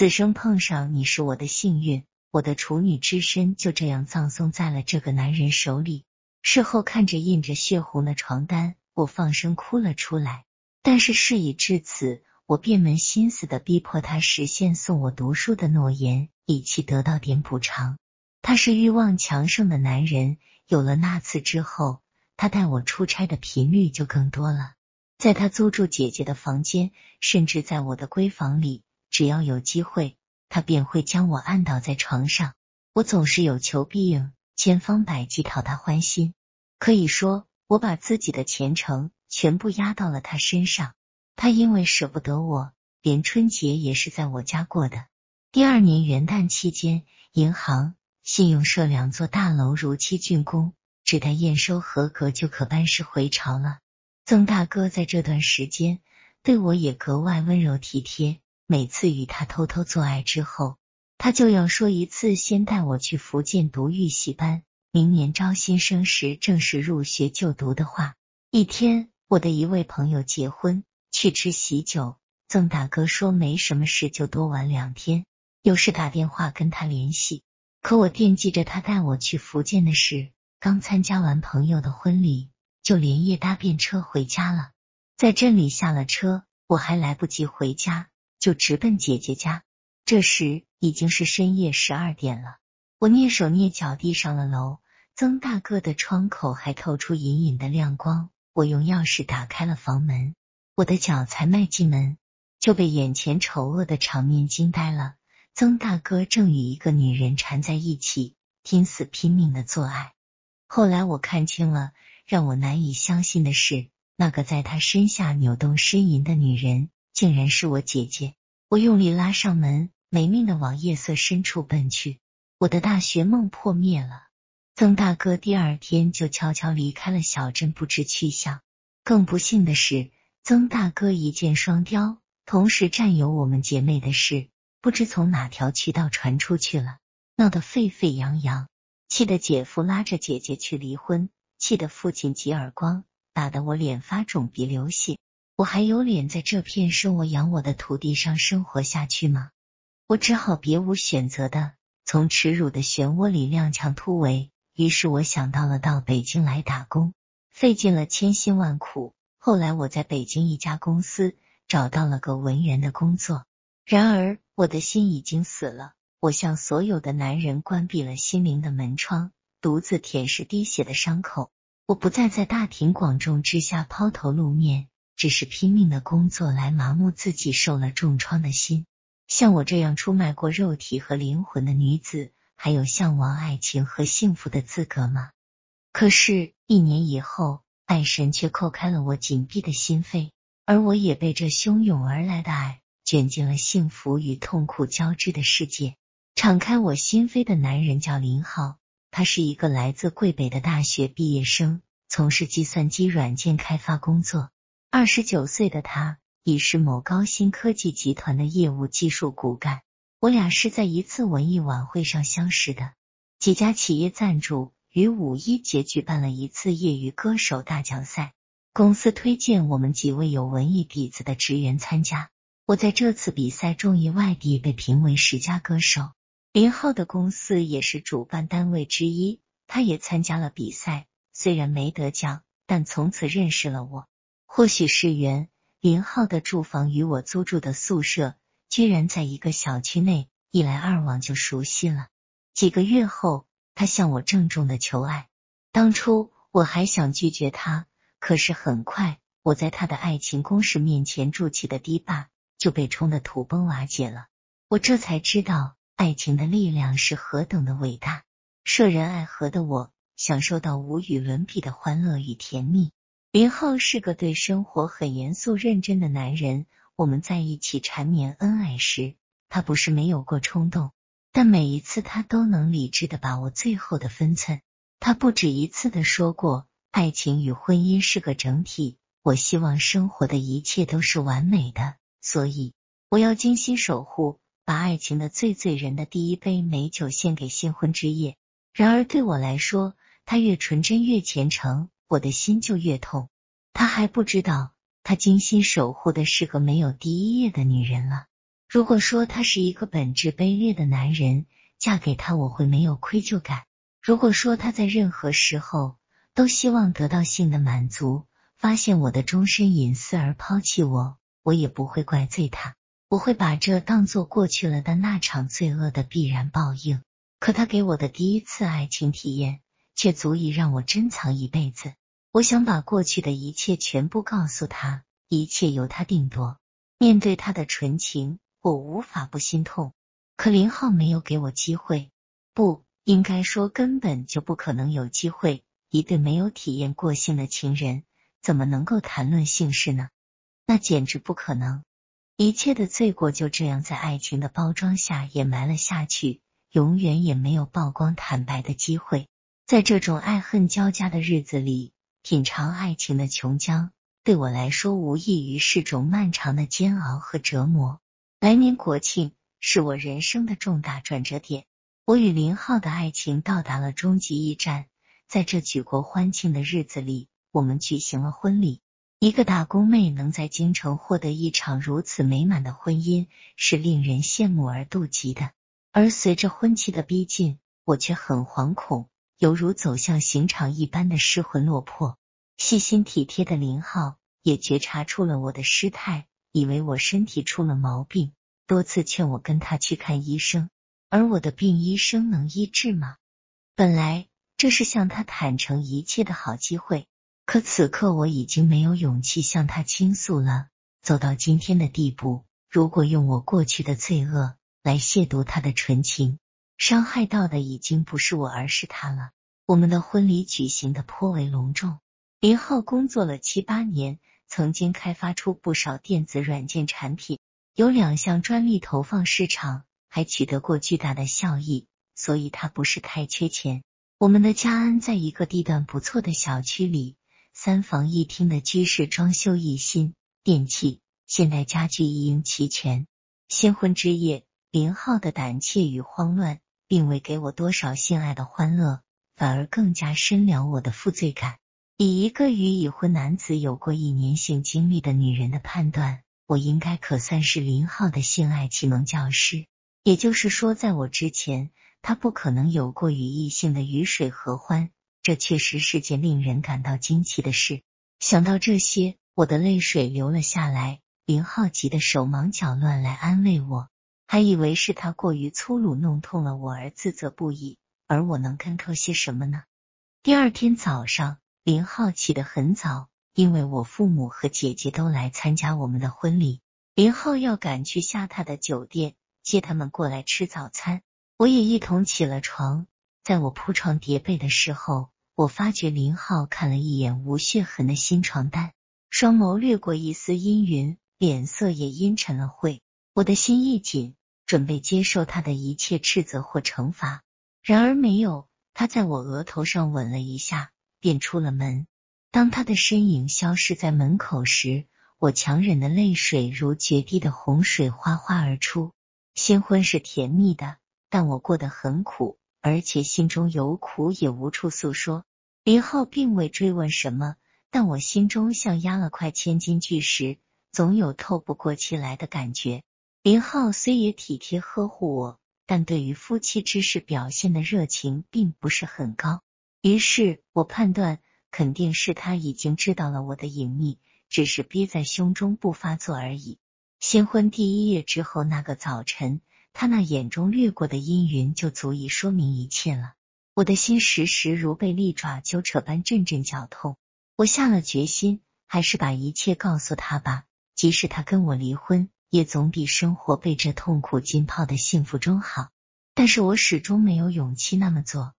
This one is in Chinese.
此生碰上你是我的幸运，我的处女之身就这样葬送在了这个男人手里。事后看着印着血红的床单，我放声哭了出来。但是事已至此，我变门心思的逼迫他实现送我读书的诺言，以期得到点补偿。他是欲望强盛的男人，有了那次之后，他带我出差的频率就更多了。在他租住姐姐的房间，甚至在我的闺房里。只要有机会，他便会将我按倒在床上。我总是有求必应，千方百计讨他欢心。可以说，我把自己的前程全部压到了他身上。他因为舍不得我，连春节也是在我家过的。第二年元旦期间，银行、信用社两座大楼如期竣工，只待验收合格就可班师回朝了。曾大哥在这段时间对我也格外温柔体贴。每次与他偷偷做爱之后，他就要说一次：“先带我去福建读预习班，明年招新生时正式入学就读的话。”一天，我的一位朋友结婚，去吃喜酒，曾大哥说没什么事，就多玩两天。有事打电话跟他联系，可我惦记着他带我去福建的事，刚参加完朋友的婚礼，就连夜搭便车回家了。在镇里下了车，我还来不及回家。就直奔姐姐家，这时已经是深夜十二点了。我蹑手蹑脚地上了楼，曾大哥的窗口还透出隐隐的亮光。我用钥匙打开了房门，我的脚才迈进门，就被眼前丑恶的场面惊呆了。曾大哥正与一个女人缠在一起，拼死拼命的做爱。后来我看清了，让我难以相信的是，那个在他身下扭动呻吟的女人。竟然是我姐姐！我用力拉上门，没命的往夜色深处奔去。我的大学梦破灭了。曾大哥第二天就悄悄离开了小镇，不知去向。更不幸的是，曾大哥一箭双雕，同时占有我们姐妹的事，不知从哪条渠道传出去了，闹得沸沸扬扬，气得姐夫拉着姐姐去离婚，气得父亲几耳光，打得我脸发肿，鼻流血。我还有脸在这片生我养我的土地上生活下去吗？我只好别无选择的从耻辱的漩涡里踉跄突围。于是我想到了到北京来打工，费尽了千辛万苦。后来我在北京一家公司找到了个文员的工作。然而我的心已经死了，我向所有的男人关闭了心灵的门窗，独自舔舐滴血的伤口。我不再在大庭广众之下抛头露面。只是拼命的工作来麻木自己受了重创的心。像我这样出卖过肉体和灵魂的女子，还有向往爱情和幸福的资格吗？可是，一年以后，爱神却叩开了我紧闭的心扉，而我也被这汹涌而来的爱卷进了幸福与痛苦交织的世界。敞开我心扉的男人叫林浩，他是一个来自贵北的大学毕业生，从事计算机软件开发工作。二十九岁的他已是某高新科技集团的业务技术骨干。我俩是在一次文艺晚会上相识的，几家企业赞助，于五一节举办了一次业余歌手大奖赛。公司推荐我们几位有文艺底子的职员参加。我在这次比赛中意外地被评为十佳歌手。林浩的公司也是主办单位之一，他也参加了比赛，虽然没得奖，但从此认识了我。或许是缘，林浩的住房与我租住的宿舍居然在一个小区内，一来二往就熟悉了。几个月后，他向我郑重的求爱。当初我还想拒绝他，可是很快，我在他的爱情攻势面前筑起的堤坝就被冲得土崩瓦解了。我这才知道，爱情的力量是何等的伟大。摄人爱河的我，享受到无与伦比的欢乐与甜蜜。林浩是个对生活很严肃认真的男人。我们在一起缠绵恩爱时，他不是没有过冲动，但每一次他都能理智的把握最后的分寸。他不止一次的说过，爱情与婚姻是个整体。我希望生活的一切都是完美的，所以我要精心守护，把爱情的最醉人的第一杯美酒献给新婚之夜。然而对我来说，他越纯真越虔诚。我的心就越痛。他还不知道，他精心守护的是个没有第一页的女人了。如果说他是一个本质卑劣的男人，嫁给他我会没有愧疚感；如果说他在任何时候都希望得到性的满足，发现我的终身隐私而抛弃我，我也不会怪罪他。我会把这当做过去了的那场罪恶的必然报应。可他给我的第一次爱情体验，却足以让我珍藏一辈子。我想把过去的一切全部告诉他，一切由他定夺。面对他的纯情，我无法不心痛。可林浩没有给我机会，不应该说根本就不可能有机会。一对没有体验过性的情人，怎么能够谈论性事呢？那简直不可能。一切的罪过就这样在爱情的包装下掩埋了下去。永远也没有曝光坦白的机会。在这种爱恨交加的日子里，品尝爱情的琼浆，对我来说无异于是种漫长的煎熬和折磨。来年国庆是我人生的重大转折点，我与林浩的爱情到达了终极驿站。在这举国欢庆的日子里，我们举行了婚礼。一个打工妹能在京城获得一场如此美满的婚姻，是令人羡慕而妒忌的。而随着婚期的逼近，我却很惶恐，犹如走向刑场一般的失魂落魄。细心体贴的林浩也觉察出了我的失态，以为我身体出了毛病，多次劝我跟他去看医生。而我的病，医生能医治吗？本来这是向他坦诚一切的好机会，可此刻我已经没有勇气向他倾诉了。走到今天的地步，如果用我过去的罪恶。来亵渎他的纯情，伤害到的已经不是我，而是他了。我们的婚礼举行的颇为隆重。林浩工作了七八年，曾经开发出不少电子软件产品，有两项专利投放市场，还取得过巨大的效益，所以他不是太缺钱。我们的家安在一个地段不错的小区里，三房一厅的居室装修一新，电器、现代家具一应齐全。新婚之夜。林浩的胆怯与慌乱，并未给我多少性爱的欢乐，反而更加深了我的负罪感。以一个与已婚男子有过一年性经历的女人的判断，我应该可算是林浩的性爱启蒙教师。也就是说，在我之前，他不可能有过与异性的鱼水合欢。这确实是件令人感到惊奇的事。想到这些，我的泪水流了下来。林浩急得手忙脚乱来安慰我。还以为是他过于粗鲁弄痛了我而自责不已，而我能干扣些什么呢？第二天早上，林浩起得很早，因为我父母和姐姐都来参加我们的婚礼。林浩要赶去下榻的酒店接他们过来吃早餐，我也一同起了床。在我铺床叠被的时候，我发觉林浩看了一眼无血痕的新床单，双眸掠过一丝阴云，脸色也阴沉了会。我的心一紧。准备接受他的一切斥责或惩罚，然而没有。他在我额头上吻了一下，便出了门。当他的身影消失在门口时，我强忍的泪水如决堤的洪水哗哗而出。新婚是甜蜜的，但我过得很苦，而且心中有苦也无处诉说。林浩并未追问什么，但我心中像压了块千斤巨石，总有透不过气来的感觉。林浩虽也体贴呵护我，但对于夫妻之事表现的热情并不是很高。于是我判断，肯定是他已经知道了我的隐秘，只是憋在胸中不发作而已。新婚第一夜之后那个早晨，他那眼中掠过的阴云就足以说明一切了。我的心时时如被利爪揪扯般阵阵绞痛。我下了决心，还是把一切告诉他吧，即使他跟我离婚。也总比生活被这痛苦浸泡的幸福中好，但是我始终没有勇气那么做。